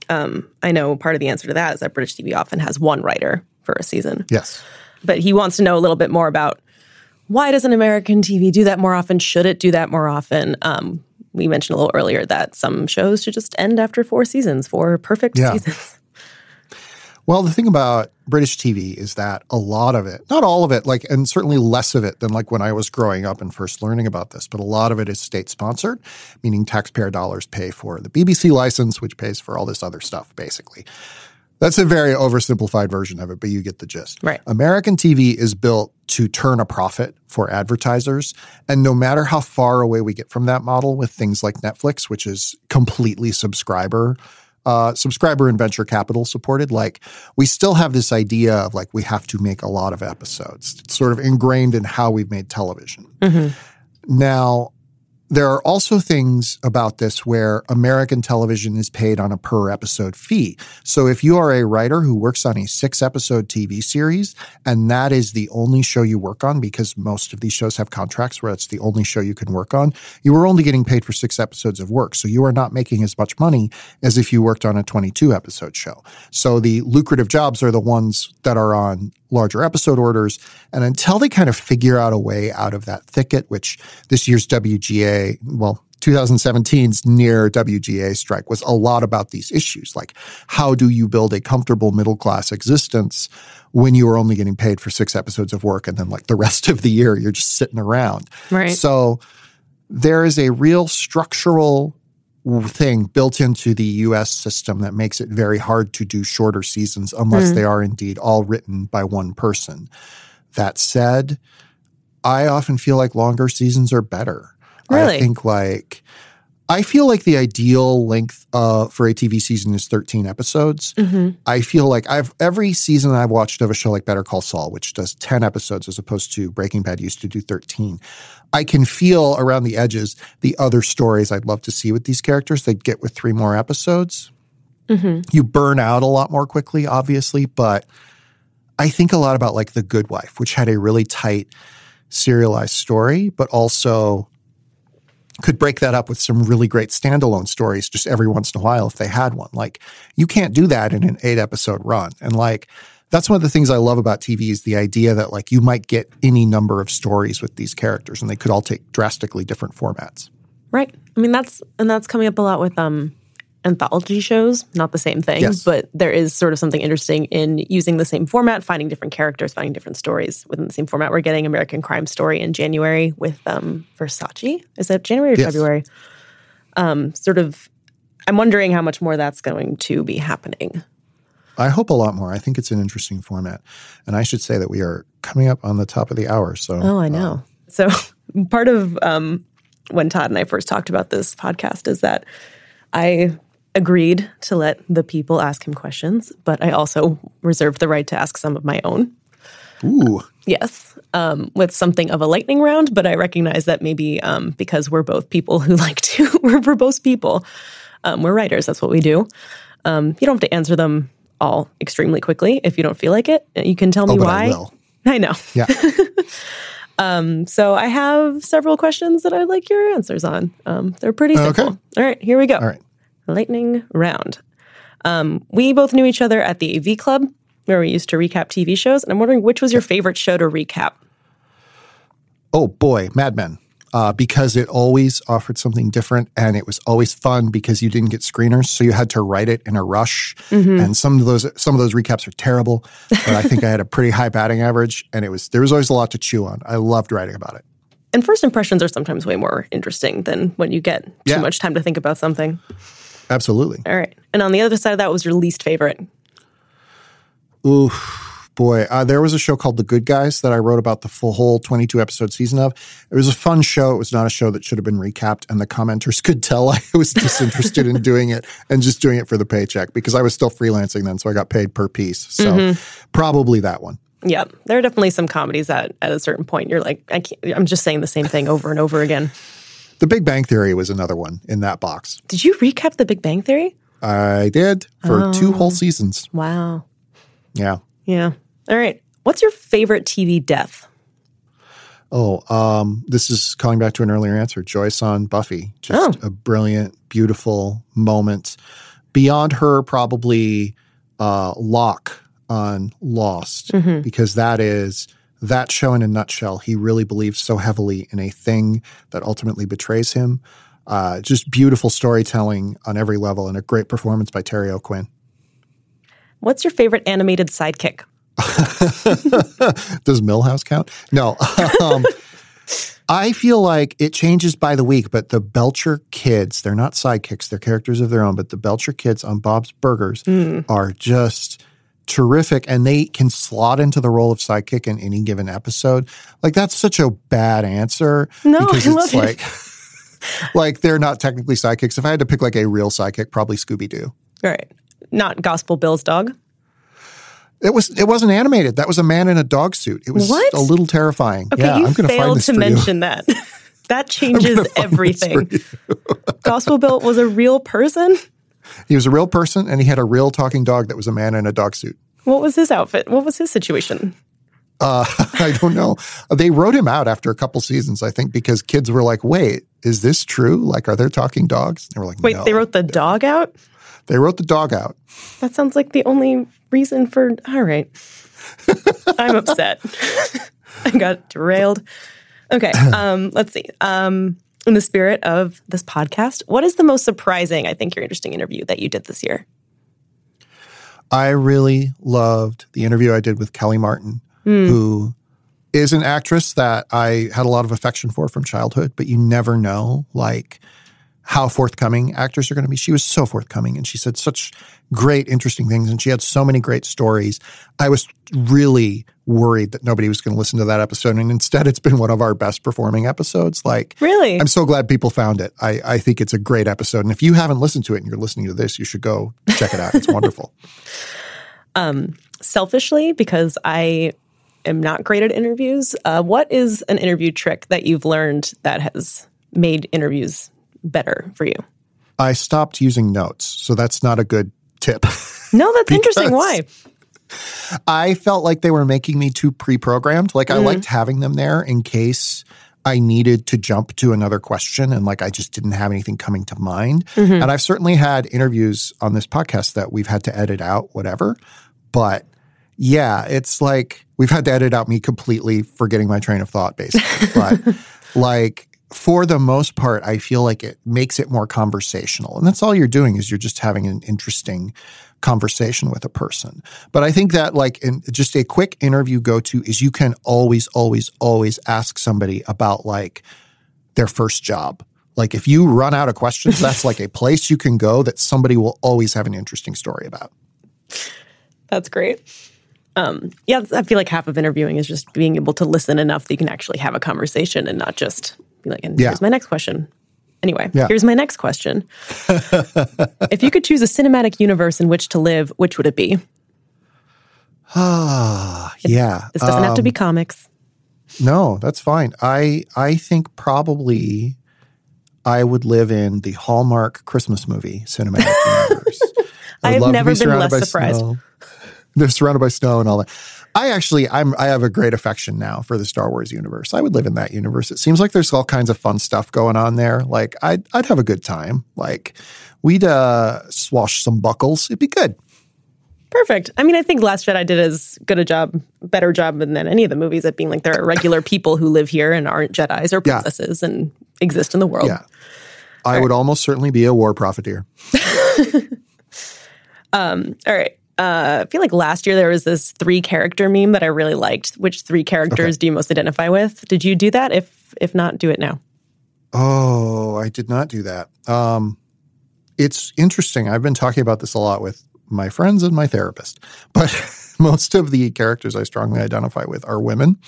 Um, I know part of the answer to that is that British TV often has one writer for a season. Yes. But he wants to know a little bit more about why doesn't American TV do that more often? Should it do that more often? Um, we mentioned a little earlier that some shows should just end after four seasons, four perfect yeah. seasons. Well, the thing about British TV is that a lot of it, not all of it, like, and certainly less of it than like when I was growing up and first learning about this, but a lot of it is state sponsored, meaning taxpayer dollars pay for the BBC license, which pays for all this other stuff, basically. That's a very oversimplified version of it, but you get the gist. Right. American TV is built to turn a profit for advertisers. And no matter how far away we get from that model with things like Netflix, which is completely subscriber uh, subscriber and venture capital supported. Like we still have this idea of like we have to make a lot of episodes. It's sort of ingrained in how we've made television. Mm-hmm. Now, there are also things about this where American television is paid on a per episode fee. So if you are a writer who works on a six episode TV series and that is the only show you work on because most of these shows have contracts where it's the only show you can work on, you are only getting paid for six episodes of work. So you are not making as much money as if you worked on a 22 episode show. So the lucrative jobs are the ones that are on larger episode orders. And until they kind of figure out a way out of that thicket, which this year's WGA, well, 2017's near WGA strike was a lot about these issues. Like, how do you build a comfortable middle class existence when you are only getting paid for six episodes of work and then, like, the rest of the year you're just sitting around? Right. So, there is a real structural thing built into the US system that makes it very hard to do shorter seasons unless mm. they are indeed all written by one person. That said, I often feel like longer seasons are better. Really? I think like I feel like the ideal length uh, for a TV season is 13 episodes. Mm-hmm. I feel like I've every season I've watched of a show like Better Call Saul, which does 10 episodes as opposed to Breaking Bad used to do 13. I can feel around the edges the other stories I'd love to see with these characters they'd get with three more episodes. Mm-hmm. You burn out a lot more quickly, obviously, but I think a lot about like The Good Wife, which had a really tight serialized story, but also could break that up with some really great standalone stories just every once in a while if they had one. Like you can't do that in an eight episode run. And like that's one of the things I love about TV is the idea that like you might get any number of stories with these characters and they could all take drastically different formats. Right. I mean, that's and that's coming up a lot with um anthology shows. Not the same thing, Yes. but there is sort of something interesting in using the same format, finding different characters, finding different stories within the same format. We're getting American Crime Story in January with um Versace. Is that January or Yes. February? Um, sort of. I'm wondering how much more that's going to be happening. I hope a lot more. I think it's an interesting format. And I should say that we are coming up on the top of the hour. So Oh, I know. so part of um, when Todd and I first talked about this podcast is that I agreed to let the people ask him questions, but I also reserved the right to ask some of my own. Ooh. Yes, um, with something of a lightning round, but I recognize that maybe um, because we're both people who like to, we're verbose people, um, we're writers, that's what we do. Um, you don't have to answer them all extremely quickly if you don't feel like it. You can tell me Oh, why. I. I know. Yeah. So I have several questions that I'd like your answers on. Um, they're pretty simple. Okay. All right, here we go. All right. Lightning round. Um, we both knew each other at the AV Club, where we used to recap TV shows. And I'm wondering which was your favorite show to recap? Oh boy, Mad Men. Uh, because it always offered something different and it was always fun because you didn't get screeners, so you had to write it in a rush. And some of those some of those recaps are terrible, but I think I had a pretty high batting average, and it was there was always a lot to chew on. I loved writing about it. And first impressions are sometimes way more interesting than when you get too Yeah. much time to think about something. Absolutely. All right. And on the other side of that was your least favorite. Ooh, boy. Uh, there was a show called The Good Guys that I wrote about the full whole 22 episode season of. It was a fun show. It was not a show that should have been recapped, and the commenters could tell I was disinterested in doing it and just doing it for the paycheck because I was still freelancing then, so I got paid per piece. So probably that one. Yeah, there are definitely some comedies that at a certain point you're like, I can't, I'm just saying the same thing over and over again. The Big Bang Theory was another one in that box. Did you recap The Big Bang Theory? I did for two whole seasons. Wow. Yeah. Yeah. All right. What's your favorite TV death? Oh, um, this is calling back to an earlier answer. Joyce on Buffy. Just a brilliant, beautiful moment. Beyond her, probably uh, Locke on Lost, because that is that show in a nutshell. He really believes so heavily in a thing that ultimately betrays him. Uh, just beautiful storytelling on every level and a great performance by Terry O'Quinn. What's your favorite animated sidekick? Does Milhouse count? No. Um, I feel like it changes by the week, but the Belcher kids, they're not sidekicks, they're characters of their own, but the Belcher kids on Bob's Burgers are just terrific and they can slot into the role of sidekick in any given episode. Like that's such a bad answer No, because I it's love it. like like they're not technically sidekicks. If I had to pick like a real sidekick, probably Scooby Doo. Right. Not Gospel Bill's dog. It was it wasn't animated. That was a man in a dog suit. It was What? a little terrifying. Okay, yeah, you I'm going to find failed this to for you. mention that. that changes everything. Gospel Bill was a real person. He was a real person, and he had a real talking dog that was a man in a dog suit. What was his outfit? What was his situation? Uh, I don't know. They wrote him out after a couple seasons, I think, because kids were like, "Wait, is this true? Like, are there talking dogs?" They were like, Wait, "No." they wrote the dog out? They wrote the dog out. That sounds like the only reason for. All right. I'm upset. I got derailed. Okay. Um, let's see. Um, in the spirit of this podcast, what is the most surprising, I think, your interesting interview that you did this year? I really loved the interview I did with Kellie Martin, hmm. who is an actress that I had a lot of affection for from childhood, but you never know like how forthcoming actors are going to be. She was so forthcoming and she said such great, interesting things and she had so many great stories. I was really, worried that nobody was going to listen to that episode. And instead, it's been one of our best performing episodes. Like, really? I'm so glad people found it. I, I think it's a great episode. And if you haven't listened to it and you're listening to this, you should go check it out. It's wonderful. Um, selfishly, because I am not great at interviews, uh, what is an interview trick that you've learned that has made interviews better for you? I stopped using notes. So that's not a good tip. No, that's interesting. Why? I felt like they were making me too pre programmed. Like I Mhm. liked having them there in case I needed to jump to another question and like I just didn't have anything coming to mind. Mhm. And I've certainly had interviews on this podcast that we've had to edit out, whatever. But yeah, it's like we've had to edit out me completely forgetting my train of thought, basically. but like for the most part, I feel like it makes it more conversational. And that's all you're doing is you're just having an interesting conversation with a person. But I think that like in just a quick interview go to is you can always, always, always ask somebody about like their first job. Like if you run out of questions, that's like a place you can go that somebody will always have an interesting story about. That's great. Um, yeah, I feel like half of interviewing is just being able to listen enough that you can actually have a conversation and not just be like, and Yeah. here's my next question. Anyway, Yeah. here's my next question. if you could choose a cinematic universe in which to live, which would it be? Ah, yeah. This doesn't have to Um, be comics. No, that's fine. I I think probably I would live in the Hallmark Christmas movie cinematic universe. I have never be been less surprised. snow. They're surrounded by snow and all that. I actually I'm I have a great affection now for the Star Wars universe. I would live in that universe. It seems like there's all kinds of fun stuff going on there. Like I'd I'd have a good time. Like we'd uh swash some buckles. It'd be good. Perfect. I mean, I think Last Jedi did as good a job, better job than any of the movies at being like there are regular people who live here and aren't Jedi's or Yeah. princesses and exist in the world. Yeah. I would almost certainly be a war profiteer. Um, all right. Uh, I feel like last year there was this three character meme that I really liked. Which three characters do you most identify with? Did you do that? If if not, do it now. Oh, I did not do that. Um, it's interesting. I've been talking about this a lot with my friends and my therapist, but most of the characters I strongly identify with are women.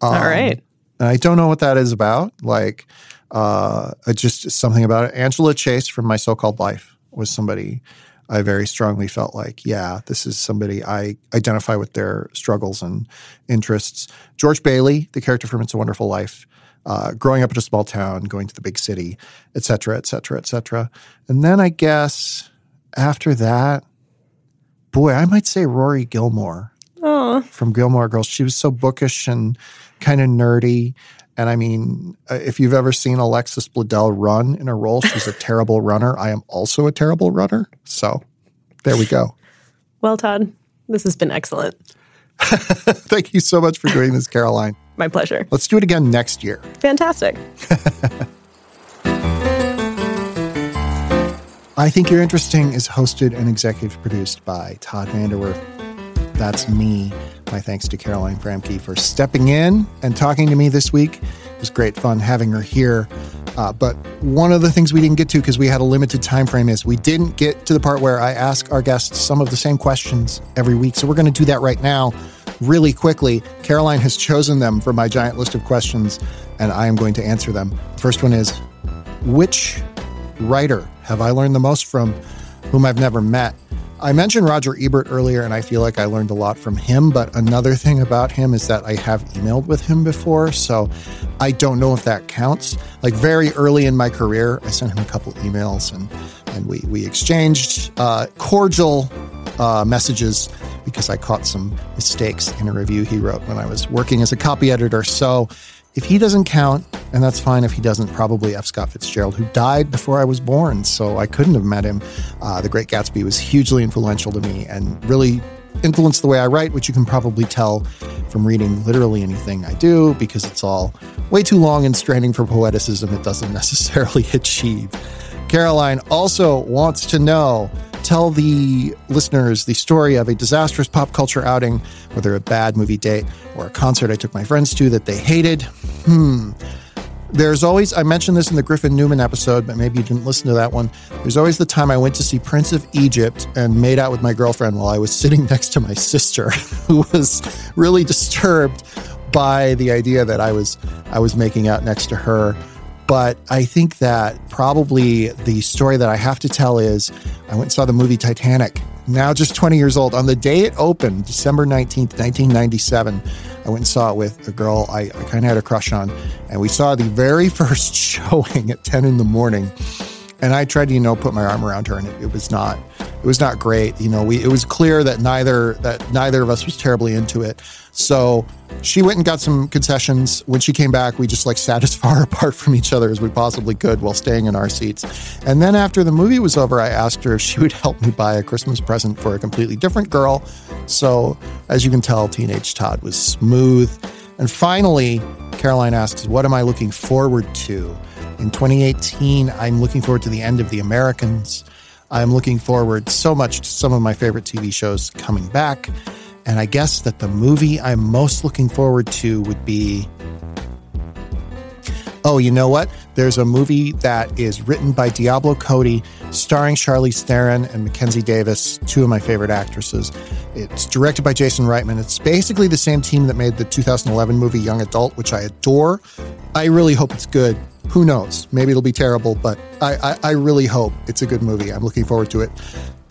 Um, All right. I don't know what that is about. Like, uh, just something about it. Angela Chase from My So Called Life was somebody I very strongly felt like, yeah, this is somebody I identify with their struggles and interests. George Bailey, the character from It's a Wonderful Life, uh, growing up in a small town, going to the big city, et cetera, et cetera, et cetera. And then I guess after that, boy, I might say Rory Gilmore Oh, from Gilmore Girls. She was so bookish and kind of nerdy. And I mean, uh, if you've ever seen Alexis Bledel run in a role, she's a terrible runner. I am also a terrible runner. So there we go. well, Todd, this has been excellent. Thank you so much for doing this, Caroline. My pleasure. Let's do it again next year. Fantastic. I Think You're Interesting is hosted and executive produced by Todd VanDerWerff. That's me. My thanks to Caroline Framke for stepping in and talking to me this week. It was great fun having her here. Uh, but one of the things we didn't get to because we had a limited time frame is we didn't get to the part where I ask our guests some of the same questions every week. So we're going to do that right now, really quickly. Caroline has chosen them from my giant list of questions, and I am going to answer them. First one is which writer have I learned the most from whom I've never met? I mentioned Roger Ebert earlier, and I feel like I learned a lot from him. But another thing about him is that I have emailed with him before, so I don't know if that counts. Like very early in my career, I sent him a couple emails, and and we we exchanged uh, cordial uh, messages because I caught some mistakes in a review he wrote when I was working as a copy editor. So if he doesn't count, and that's fine if he doesn't, probably F. Scott Fitzgerald, who died before I was born, so I couldn't have met him. Uh, the Great Gatsby was hugely influential to me and really influenced the way I write, which you can probably tell from reading literally anything I do because it's all way too long and straining for poeticism it doesn't necessarily achieve. Caroline also wants to know tell the listeners the story of a disastrous pop culture outing, whether a bad movie date or a concert I took my friends to that they hated. Hmm. there's always, I mentioned this in the Griffin Newman episode, but maybe you didn't listen to that one. There's always the time I went to see Prince of Egypt and made out with my girlfriend while I was sitting next to my sister, who was really disturbed by the idea that I was I was making out next to her. But I think that probably the story that I have to tell is I went and saw the movie Titanic, now just 20 years old. On the day it opened, December 19th, 1997, I went and saw it with a girl I, I kind of had a crush on. And we saw the very first showing at 10 in the morning. And I tried to, you know, put my arm around her, and it, it was not, it was not great. You know, we it was clear that neither that neither of us was terribly into it. So she went and got some concessions. When she came back, we just like sat as far apart from each other as we possibly could while staying in our seats. And then after the movie was over, I asked her if she would help me buy a Christmas present for a completely different girl. So as you can tell, teenage Todd was smooth. And finally, Caroline asks, What am I looking forward to? In 2018, I'm looking forward to the end of The Americans. I'm looking forward so much to some of my favorite TV shows coming back. And I guess that the movie I'm most looking forward to would be. Oh, you know what? There's a movie that is written by Diablo Cody, starring Charlize Theron and Mackenzie Davis, two of my favorite actresses. It's directed by Jason Reitman. It's basically the same team that made the 2011 movie Young Adult, which I adore. I really hope it's good. Who knows? Maybe it'll be terrible, but I, I, I really hope it's a good movie. I'm looking forward to it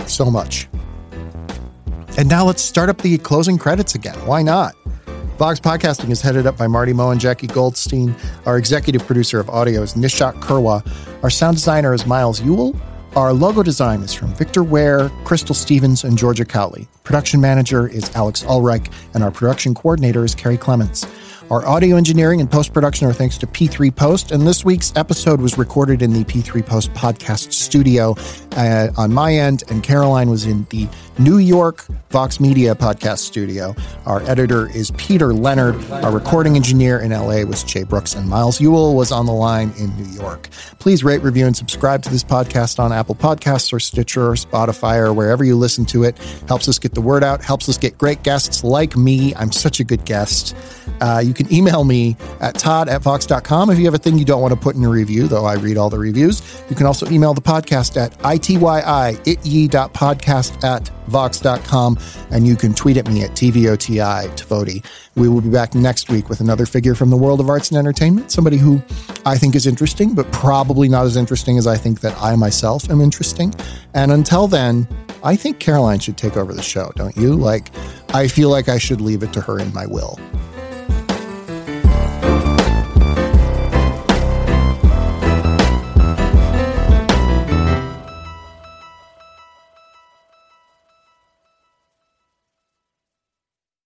so much. And now let's start up the closing credits again. Why not? Vox Podcasting is headed up by Marty Moe and Jackie Goldstein. Our executive producer of audio is Nishat Kurwa. Our sound designer is Miles Ewell. Our logo design is from Victor Ware, Crystal Stevens, and Georgia Cowley. Production manager is Alex Ulrich, and our production coordinator is Carrie Clements. Our audio engineering and post production are thanks to P3 Post, and this week's episode was recorded in the P3 Post podcast studio uh, on my end, and Caroline was in the New York Vox Media podcast studio. Our editor is Peter Leonard. Our recording engineer in LA was Jay Brooks, and Miles Ewell was on the line in New York. Please rate, review, and subscribe to this podcast on Apple Podcasts or Stitcher or Spotify or wherever you listen to it. Helps us get the word out, helps us get great guests like me. I'm such a good guest. Uh, you can email me at todd at vox.com if you have a thing you don't want to put in a review, though I read all the reviews. You can also email the podcast at ityi, itye.podcast at vox.com, and you can tweet at me at tvoti tvoti. We will be back next week with another figure from the world of arts and entertainment, somebody who I think is interesting, but probably not as interesting as I think that I myself am interesting. And until then, I think Caroline should take over the show, don't you? Like, I feel like I should leave it to her in my will.